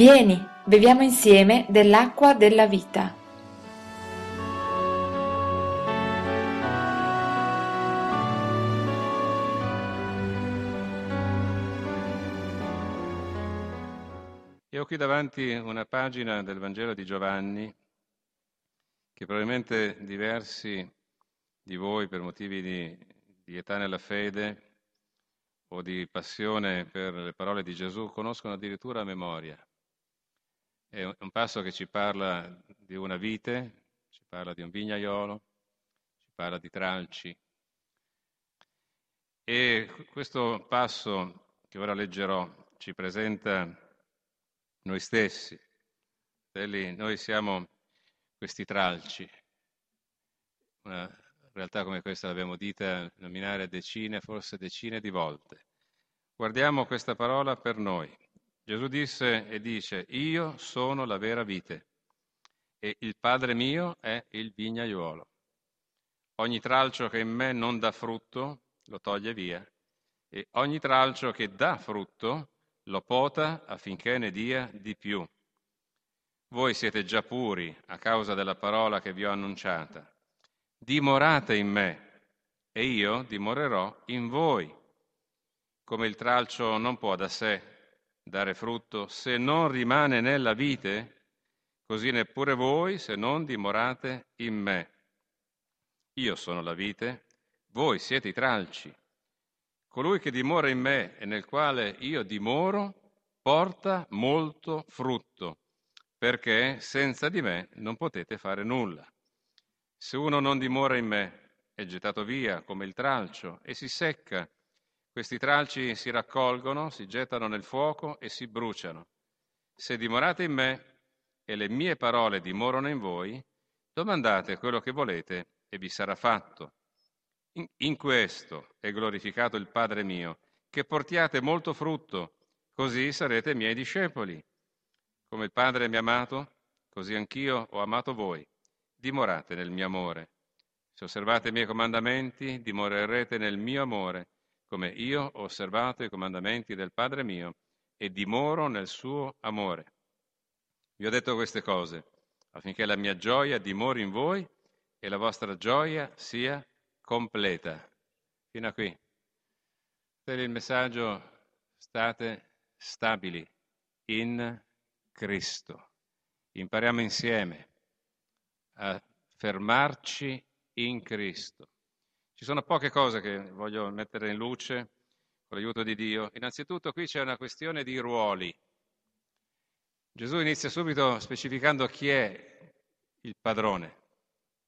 Vieni, beviamo insieme dell'acqua della vita. Io ho qui davanti una pagina del Vangelo di Giovanni che probabilmente diversi di voi per motivi di, di età nella fede o di passione per le parole di Gesù conoscono addirittura a memoria. È un passo che ci parla di una vite, ci parla di un vignaiolo, ci parla di tralci. E questo passo che ora leggerò ci presenta noi stessi. Fratelli, noi siamo questi tralci. Una realtà come questa l'abbiamo dita nominare decine, forse decine di volte. Guardiamo questa parola per noi. Gesù disse e dice, io sono la vera vite e il Padre mio è il vignaiuolo. Ogni tralcio che in me non dà frutto lo toglie via e ogni tralcio che dà frutto lo pota affinché ne dia di più. Voi siete già puri a causa della parola che vi ho annunciata. Dimorate in me e io dimorerò in voi. Come il tralcio non può da sé dare frutto se non rimane nella vite, così neppure voi se non dimorate in me. Io sono la vite, voi siete i tralci. Colui che dimora in me e nel quale io dimoro porta molto frutto, perché senza di me non potete fare nulla. Se uno non dimora in me, è gettato via come il tralcio e si secca questi tralci si raccolgono, si gettano nel fuoco e si bruciano. Se dimorate in me e le mie parole dimorano in voi, domandate quello che volete e vi sarà fatto. In, in questo è glorificato il Padre mio, che portiate molto frutto, così sarete miei discepoli. Come il Padre mi ha amato, così anch'io ho amato voi. Dimorate nel mio amore. Se osservate i miei comandamenti, dimorerete nel mio amore come io ho osservato i comandamenti del Padre mio e dimoro nel suo amore. Vi ho detto queste cose affinché la mia gioia dimori in voi e la vostra gioia sia completa. Fino a qui. Per il messaggio state stabili in Cristo. Impariamo insieme a fermarci in Cristo. Ci sono poche cose che voglio mettere in luce con l'aiuto di Dio. Innanzitutto qui c'è una questione di ruoli. Gesù inizia subito specificando chi è il padrone,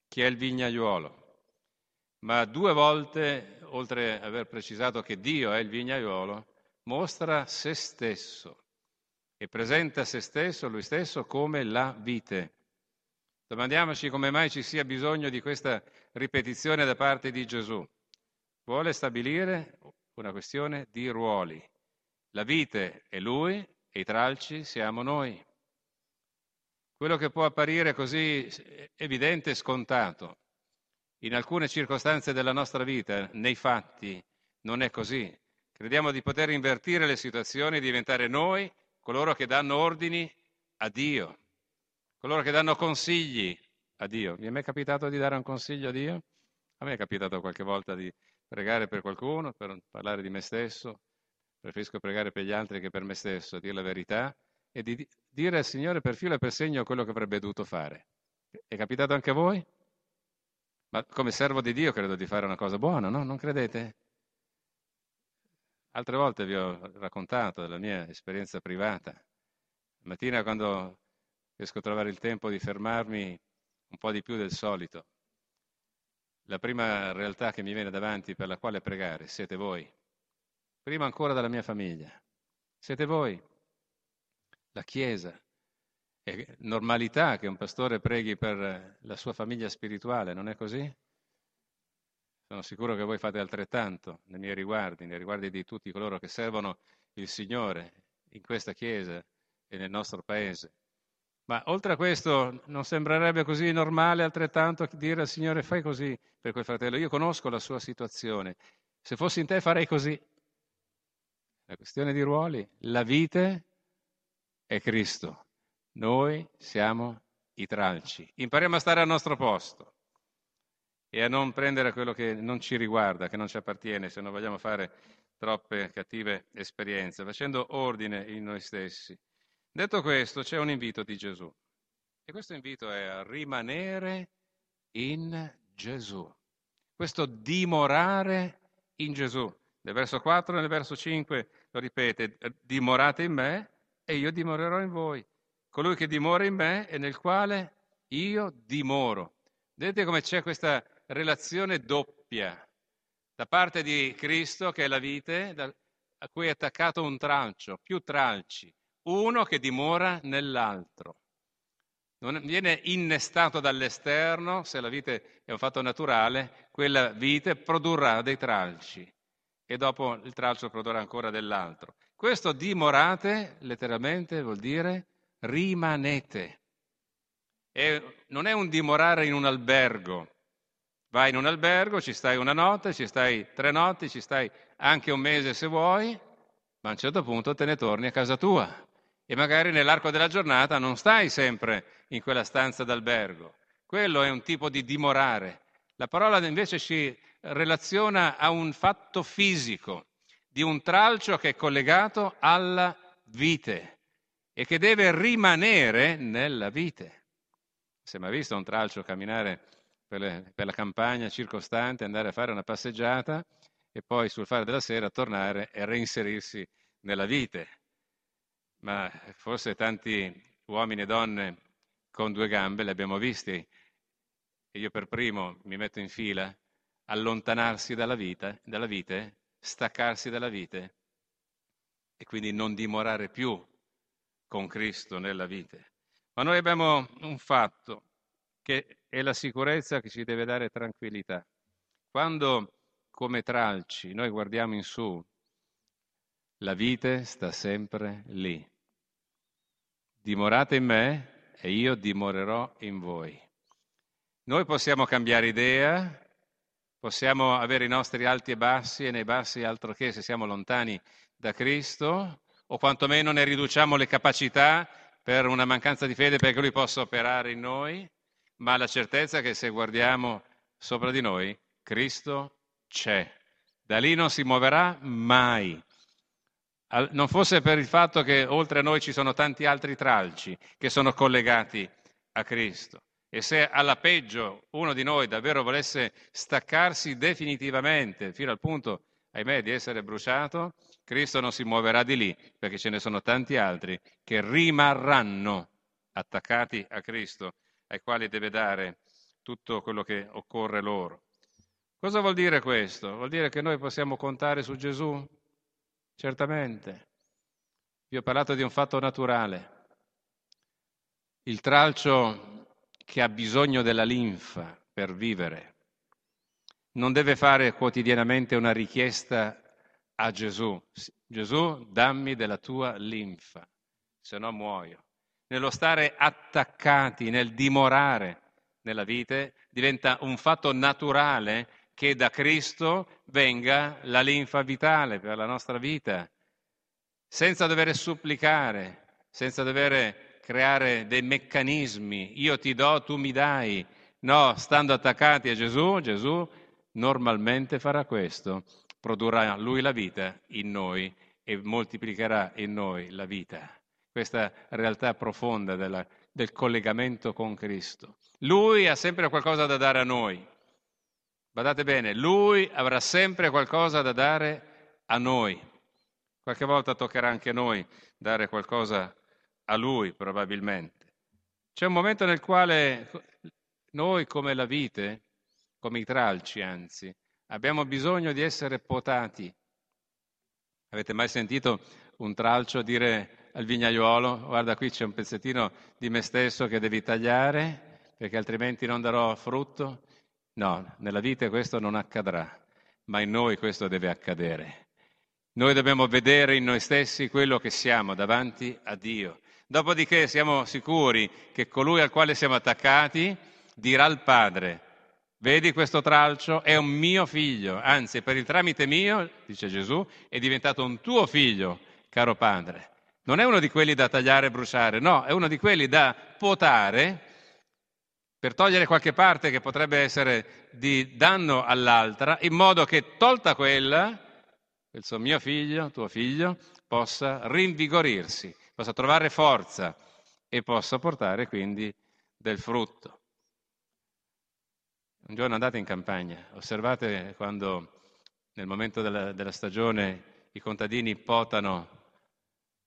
chi è il vignaiuolo, ma due volte, oltre ad aver precisato che Dio è il vignaiuolo, mostra se stesso e presenta se stesso, lui stesso, come la vite. Domandiamoci come mai ci sia bisogno di questa ripetizione da parte di Gesù. Vuole stabilire una questione di ruoli. La vite è lui e i tralci siamo noi. Quello che può apparire così evidente e scontato in alcune circostanze della nostra vita, nei fatti, non è così. Crediamo di poter invertire le situazioni e diventare noi coloro che danno ordini a Dio coloro che danno consigli a Dio. Vi è mai capitato di dare un consiglio a Dio? A me è capitato qualche volta di pregare per qualcuno, per parlare di me stesso. Preferisco pregare per gli altri che per me stesso, dire la verità e di dire al Signore per filo e per segno quello che avrebbe dovuto fare. È capitato anche a voi? Ma come servo di Dio credo di fare una cosa buona, no? Non credete? Altre volte vi ho raccontato della mia esperienza privata. Mattina quando riesco a trovare il tempo di fermarmi un po' di più del solito. La prima realtà che mi viene davanti per la quale pregare siete voi, prima ancora della mia famiglia, siete voi, la Chiesa. È normalità che un pastore preghi per la sua famiglia spirituale, non è così? Sono sicuro che voi fate altrettanto nei miei riguardi, nei riguardi di tutti coloro che servono il Signore in questa Chiesa e nel nostro Paese. Ma oltre a questo, non sembrerebbe così normale altrettanto dire al Signore fai così per quel fratello? Io conosco la sua situazione. Se fossi in te farei così. La questione di ruoli. La vite è Cristo. Noi siamo i tralci. Impariamo a stare al nostro posto e a non prendere quello che non ci riguarda, che non ci appartiene, se non vogliamo fare troppe cattive esperienze, facendo ordine in noi stessi. Detto questo, c'è un invito di Gesù. E questo invito è a rimanere in Gesù. Questo dimorare in Gesù. Nel verso 4 e nel verso 5 lo ripete, dimorate in me e io dimorerò in voi. Colui che dimora in me e nel quale io dimoro. Vedete come c'è questa relazione doppia da parte di Cristo, che è la vite, a cui è attaccato un tralcio, più tralci, uno che dimora nell'altro. Non viene innestato dall'esterno, se la vite è un fatto naturale, quella vite produrrà dei tralci e dopo il tralcio produrrà ancora dell'altro. Questo dimorate, letteralmente, vuol dire rimanete. E non è un dimorare in un albergo. Vai in un albergo, ci stai una notte, ci stai tre notti, ci stai anche un mese se vuoi, ma a un certo punto te ne torni a casa tua e magari nell'arco della giornata non stai sempre in quella stanza d'albergo. Quello è un tipo di dimorare. La parola invece ci relaziona a un fatto fisico, di un tralcio che è collegato alla vite e che deve rimanere nella vite. Si è mai visto un tralcio camminare per, le, per la campagna circostante, andare a fare una passeggiata e poi sul fare della sera tornare e reinserirsi nella vite? Ma forse tanti uomini e donne con due gambe li abbiamo visti e io per primo mi metto in fila, allontanarsi dalla vita, dalla vite, staccarsi dalla vite e quindi non dimorare più con Cristo nella vite. Ma noi abbiamo un fatto che è la sicurezza che ci deve dare tranquillità. Quando come tralci noi guardiamo in su, la vite sta sempre lì dimorate in me e io dimorerò in voi. Noi possiamo cambiare idea, possiamo avere i nostri alti e bassi e nei bassi altro che se siamo lontani da Cristo, o quantomeno ne riduciamo le capacità per una mancanza di fede perché Lui possa operare in noi, ma la certezza è che se guardiamo sopra di noi, Cristo c'è. Da lì non si muoverà mai non fosse per il fatto che oltre a noi ci sono tanti altri tralci che sono collegati a Cristo. E se alla peggio uno di noi davvero volesse staccarsi definitivamente, fino al punto, ahimè, di essere bruciato, Cristo non si muoverà di lì, perché ce ne sono tanti altri che rimarranno attaccati a Cristo, ai quali deve dare tutto quello che occorre loro. Cosa vuol dire questo? Vuol dire che noi possiamo contare su Gesù? Certamente. Vi ho parlato di un fatto naturale. Il tralcio che ha bisogno della linfa per vivere non deve fare quotidianamente una richiesta a Gesù. Gesù, dammi della tua linfa, se no muoio. Nello stare attaccati, nel dimorare nella vite, diventa un fatto naturale che da Cristo venga la linfa vitale per la nostra vita, senza dover supplicare, senza dover creare dei meccanismi, io ti do, tu mi dai. No, stando attaccati a Gesù, Gesù normalmente farà questo, produrrà lui la vita in noi e moltiplicherà in noi la vita. Questa realtà profonda della, del collegamento con Cristo. Lui ha sempre qualcosa da dare a noi. Badate bene, lui avrà sempre qualcosa da dare a noi. Qualche volta toccherà anche a noi dare qualcosa a lui, probabilmente. C'è un momento nel quale noi, come la vite, come i tralci anzi, abbiamo bisogno di essere potati. Avete mai sentito un tralcio dire al vignaiuolo, guarda qui c'è un pezzettino di me stesso che devi tagliare perché altrimenti non darò frutto? No, nella vita questo non accadrà, ma in noi questo deve accadere. Noi dobbiamo vedere in noi stessi quello che siamo davanti a Dio. Dopodiché siamo sicuri che colui al quale siamo attaccati dirà al Padre, vedi questo tralcio? È un mio figlio, anzi per il tramite mio, dice Gesù, è diventato un tuo figlio, caro Padre. Non è uno di quelli da tagliare e bruciare, no, è uno di quelli da potare per togliere qualche parte che potrebbe essere di danno all'altra, in modo che tolta quella, questo mio figlio, tuo figlio, possa rinvigorirsi, possa trovare forza e possa portare quindi del frutto. Un giorno andate in campagna, osservate quando nel momento della, della stagione i contadini potano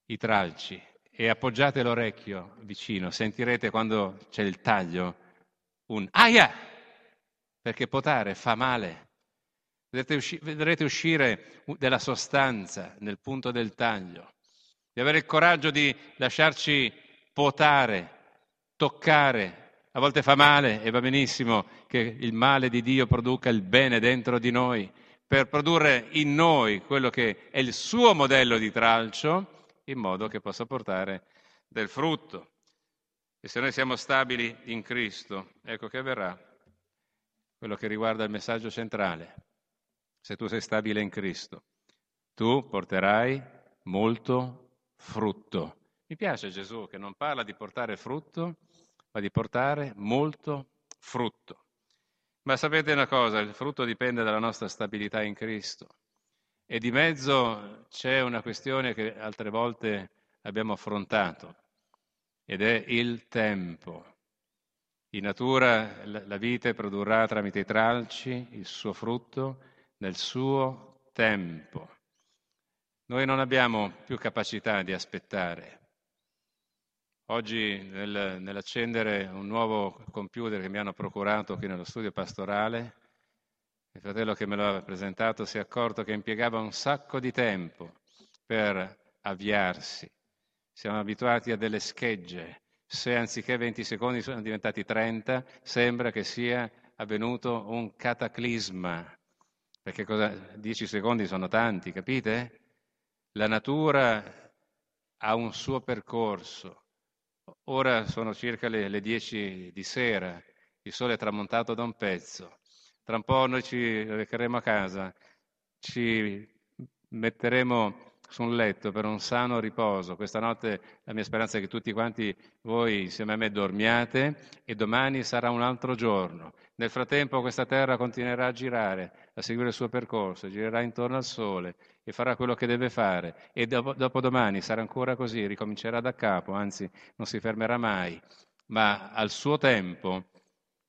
i tralci e appoggiate l'orecchio vicino, sentirete quando c'è il taglio un aia, perché potare fa male. Usci- vedrete uscire della sostanza nel punto del taglio, di avere il coraggio di lasciarci potare, toccare. A volte fa male e va benissimo che il male di Dio produca il bene dentro di noi, per produrre in noi quello che è il suo modello di tralcio, in modo che possa portare del frutto. E se noi siamo stabili in Cristo, ecco che avverrà quello che riguarda il messaggio centrale. Se tu sei stabile in Cristo, tu porterai molto frutto. Mi piace Gesù che non parla di portare frutto, ma di portare molto frutto. Ma sapete una cosa, il frutto dipende dalla nostra stabilità in Cristo. E di mezzo c'è una questione che altre volte abbiamo affrontato, ed è il tempo. In natura la vite produrrà tramite i tralci il suo frutto nel suo tempo. Noi non abbiamo più capacità di aspettare. Oggi nel, nell'accendere un nuovo computer che mi hanno procurato qui nello studio pastorale, il fratello che me l'ha presentato si è accorto che impiegava un sacco di tempo per avviarsi. Siamo abituati a delle schegge. Se anziché 20 secondi sono diventati 30, sembra che sia avvenuto un cataclisma. Perché cosa, 10 secondi sono tanti, capite? La natura ha un suo percorso Ora sono circa le, le 10 di sera, il sole è tramontato da un pezzo. Tra un po' noi ci recheremo a casa, ci metteremo su un letto per un sano riposo. Questa notte la mia speranza è che tutti quanti voi insieme a me dormiate e domani sarà un altro giorno. Nel frattempo questa terra continuerà a girare, a seguire il suo percorso, girerà intorno al sole e farà quello che deve fare e dopo, dopodomani sarà ancora così, ricomincerà da capo, anzi non si fermerà mai, ma al suo tempo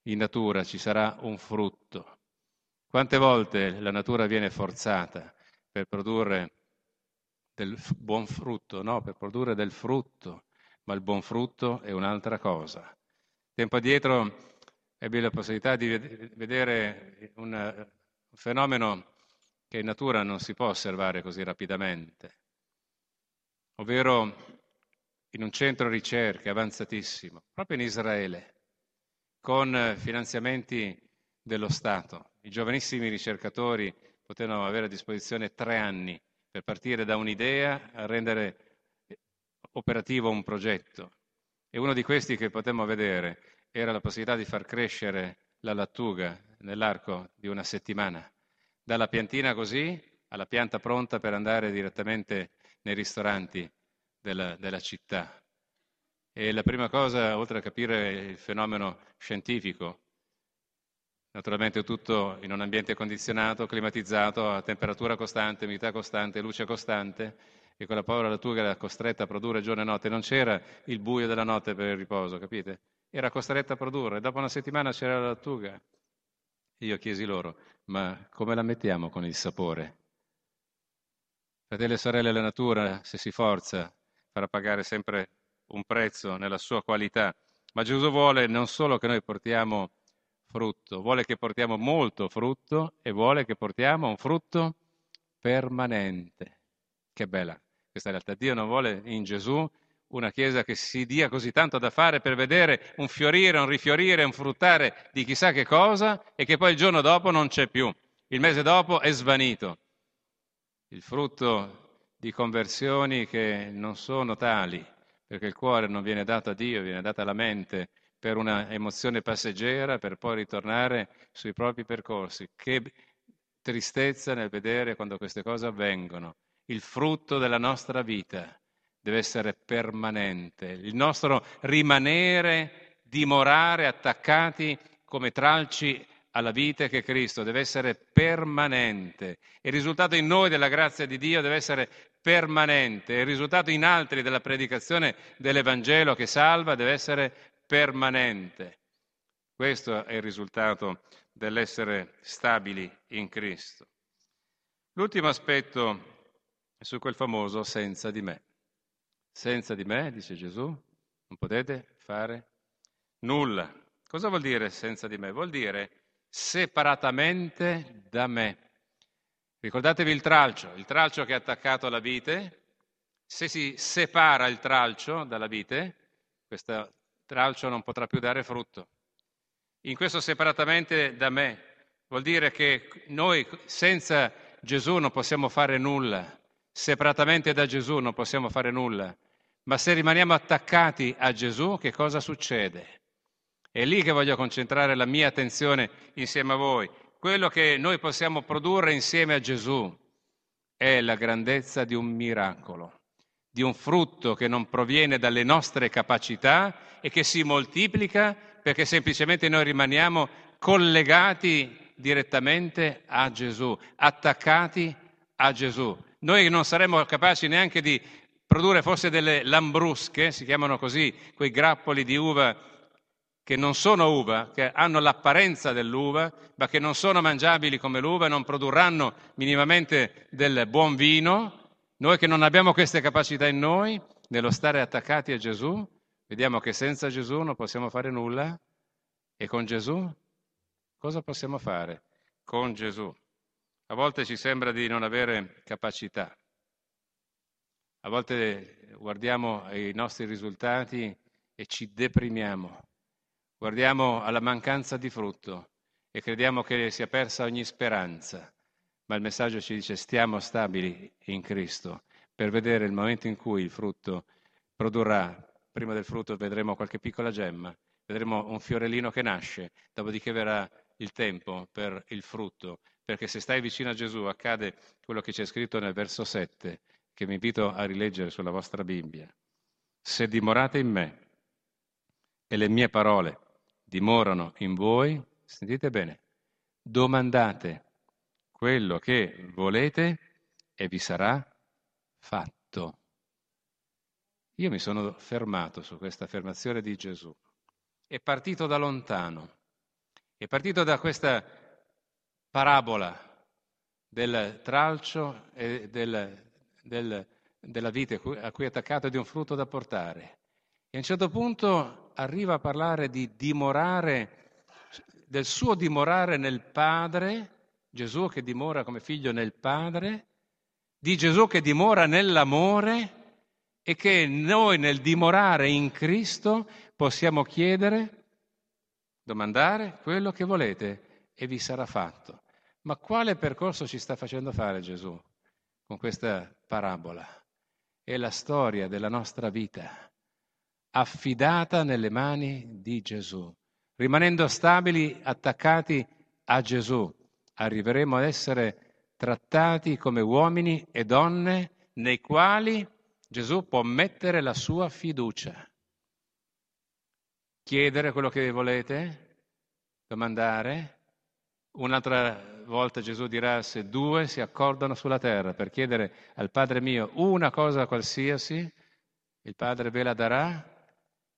in natura ci sarà un frutto. Quante volte la natura viene forzata per produrre del buon frutto, no, per produrre del frutto, ma il buon frutto è un'altra cosa. Tempo addietro ebbi la possibilità di vedere un fenomeno che in natura non si può osservare così rapidamente, ovvero in un centro ricerche avanzatissimo, proprio in Israele, con finanziamenti dello Stato. I giovanissimi ricercatori potevano avere a disposizione tre anni per partire da un'idea a rendere operativo un progetto. E uno di questi che potemmo vedere era la possibilità di far crescere la lattuga nell'arco di una settimana dalla piantina così alla pianta pronta per andare direttamente nei ristoranti della, della città. E la prima cosa, oltre a capire il fenomeno scientifico, naturalmente tutto in un ambiente condizionato, climatizzato, a temperatura costante, umidità costante, luce costante, e quella povera lattuga era costretta a produrre giorno e notte. Non c'era il buio della notte per il riposo, capite? Era costretta a produrre. Dopo una settimana c'era la lattuga. Io chiesi loro, ma come la mettiamo con il sapore? Fratelli e sorelle, la natura, se si forza, farà pagare sempre un prezzo nella sua qualità. Ma Gesù vuole non solo che noi portiamo frutto, vuole che portiamo molto frutto e vuole che portiamo un frutto permanente. Che bella questa realtà. Dio non vuole in Gesù una Chiesa che si dia così tanto da fare per vedere un fiorire, un rifiorire, un fruttare di chissà che cosa e che poi il giorno dopo non c'è più. Il mese dopo è svanito. Il frutto di conversioni che non sono tali, perché il cuore non viene dato a Dio, viene dato alla mente per una emozione passeggera, per poi ritornare sui propri percorsi. Che tristezza nel vedere quando queste cose avvengono. Il frutto della nostra vita deve essere permanente, il nostro rimanere, dimorare attaccati come tralci alla vita che è Cristo deve essere permanente. Il risultato in noi della grazia di Dio deve essere permanente. Il risultato in altri della predicazione dell'Evangelo che salva deve essere permanente. Questo è il risultato dell'essere stabili in Cristo. L'ultimo aspetto è su quel famoso senza di me. Senza di me, dice Gesù, non potete fare nulla. Cosa vuol dire senza di me? Vuol dire separatamente da me. Ricordatevi il tralcio, il tralcio che è attaccato alla vite. Se si separa il tralcio dalla vite, questo tralcio non potrà più dare frutto. In questo separatamente da me vuol dire che noi senza Gesù non possiamo fare nulla, separatamente da Gesù non possiamo fare nulla. Ma se rimaniamo attaccati a Gesù, che cosa succede? È lì che voglio concentrare la mia attenzione insieme a voi. Quello che noi possiamo produrre insieme a Gesù è la grandezza di un miracolo, di un frutto che non proviene dalle nostre capacità e che si moltiplica perché semplicemente noi rimaniamo collegati direttamente a Gesù, attaccati a Gesù. Noi non saremmo capaci neanche di produrre forse delle lambrusche, si chiamano così, quei grappoli di uva che non sono uva, che hanno l'apparenza dell'uva, ma che non sono mangiabili come l'uva, non produrranno minimamente del buon vino. Noi che non abbiamo queste capacità in noi, nello stare attaccati a Gesù, vediamo che senza Gesù non possiamo fare nulla e con Gesù cosa possiamo fare? Con Gesù. A volte ci sembra di non avere capacità, a volte guardiamo i nostri risultati e ci deprimiamo, guardiamo alla mancanza di frutto e crediamo che sia persa ogni speranza, ma il messaggio ci dice stiamo stabili in Cristo per vedere il momento in cui il frutto produrrà, prima del frutto vedremo qualche piccola gemma, vedremo un fiorellino che nasce, dopodiché verrà il tempo per il frutto, perché se stai vicino a Gesù accade quello che c'è scritto nel verso 7, che vi invito a rileggere sulla vostra Bibbia. Se dimorate in me e le mie parole dimorano in voi, sentite bene, domandate quello che volete e vi sarà fatto. Io mi sono fermato su questa affermazione di Gesù. È partito da lontano, è partito da questa parabola del tralcio e del del, della vita a cui è attaccato di un frutto da portare. E a un certo punto arriva a parlare di dimorare, del suo dimorare nel Padre, Gesù che dimora come figlio nel Padre, di Gesù che dimora nell'amore e che noi nel dimorare in Cristo possiamo chiedere, domandare quello che volete e vi sarà fatto. Ma quale percorso ci sta facendo fare Gesù? con questa parabola. È la storia della nostra vita, affidata nelle mani di Gesù. Rimanendo stabili, attaccati a Gesù, arriveremo ad essere trattati come uomini e donne nei quali Gesù può mettere la sua fiducia. Chiedere quello che volete, domandare. Un'altra volta Gesù dirà se due si accordano sulla terra per chiedere al Padre mio una cosa qualsiasi, il Padre ve la darà.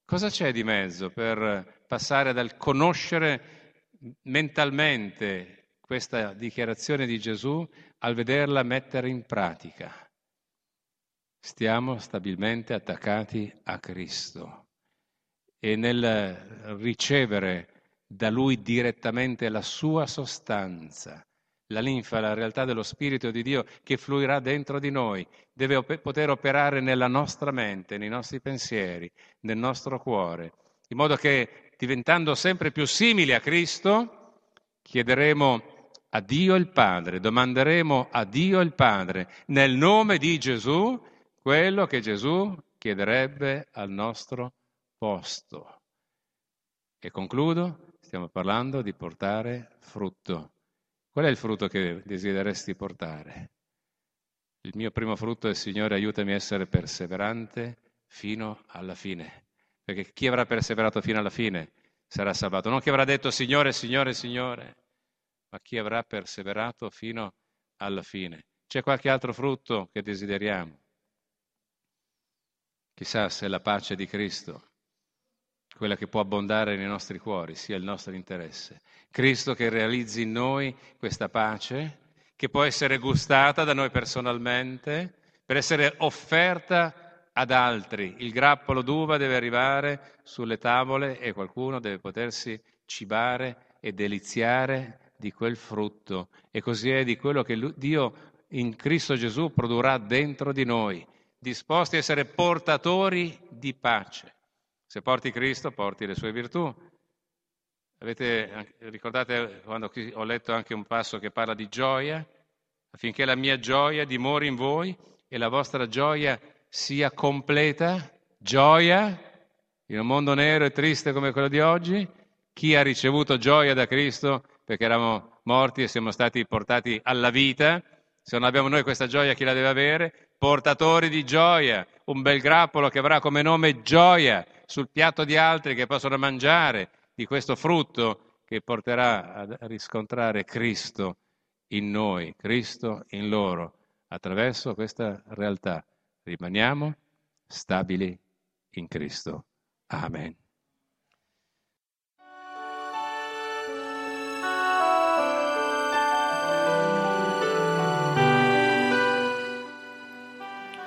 Cosa c'è di mezzo per passare dal conoscere mentalmente questa dichiarazione di Gesù al vederla mettere in pratica? Stiamo stabilmente attaccati a Cristo e nel ricevere da lui direttamente la sua sostanza. La linfa, la realtà dello Spirito di Dio che fluirà dentro di noi, deve op- poter operare nella nostra mente, nei nostri pensieri, nel nostro cuore, in modo che diventando sempre più simili a Cristo, chiederemo a Dio il Padre, domanderemo a Dio il Padre nel nome di Gesù quello che Gesù chiederebbe al nostro posto. E concludo Stiamo parlando di portare frutto. Qual è il frutto che desideresti portare? il mio primo frutto è Signore aiutami a essere perseverante fino alla fine, perché chi avrà perseverato fino alla fine sarà salvato, non chi avrà detto Signore, Signore, Signore, ma chi avrà perseverato fino alla fine. C'è qualche altro frutto che desideriamo? Chissà se la pace di Cristo, quella che può abbondare nei nostri cuori, sia il nostro interesse. Cristo che realizzi in noi questa pace, che può essere gustata da noi personalmente, per essere offerta ad altri. Il grappolo d'uva deve arrivare sulle tavole e qualcuno deve potersi cibare e deliziare di quel frutto. E così è di quello che Dio in Cristo Gesù produrrà dentro di noi, disposti a essere portatori di pace. Se porti Cristo, porti le sue virtù. Avete, ricordate quando ho letto anche un passo che parla di gioia? Affinché la mia gioia dimori in voi e la vostra gioia sia completa. Gioia in un mondo nero e triste come quello di oggi. Chi ha ricevuto gioia da Cristo perché eravamo morti e siamo stati portati alla vita, se non abbiamo noi questa gioia, chi la deve avere? Portatori di gioia, un bel grappolo che avrà come nome gioia sul piatto di altri che possono mangiare di questo frutto che porterà a riscontrare Cristo in noi, Cristo in loro. Attraverso questa realtà rimaniamo stabili in Cristo. Amen.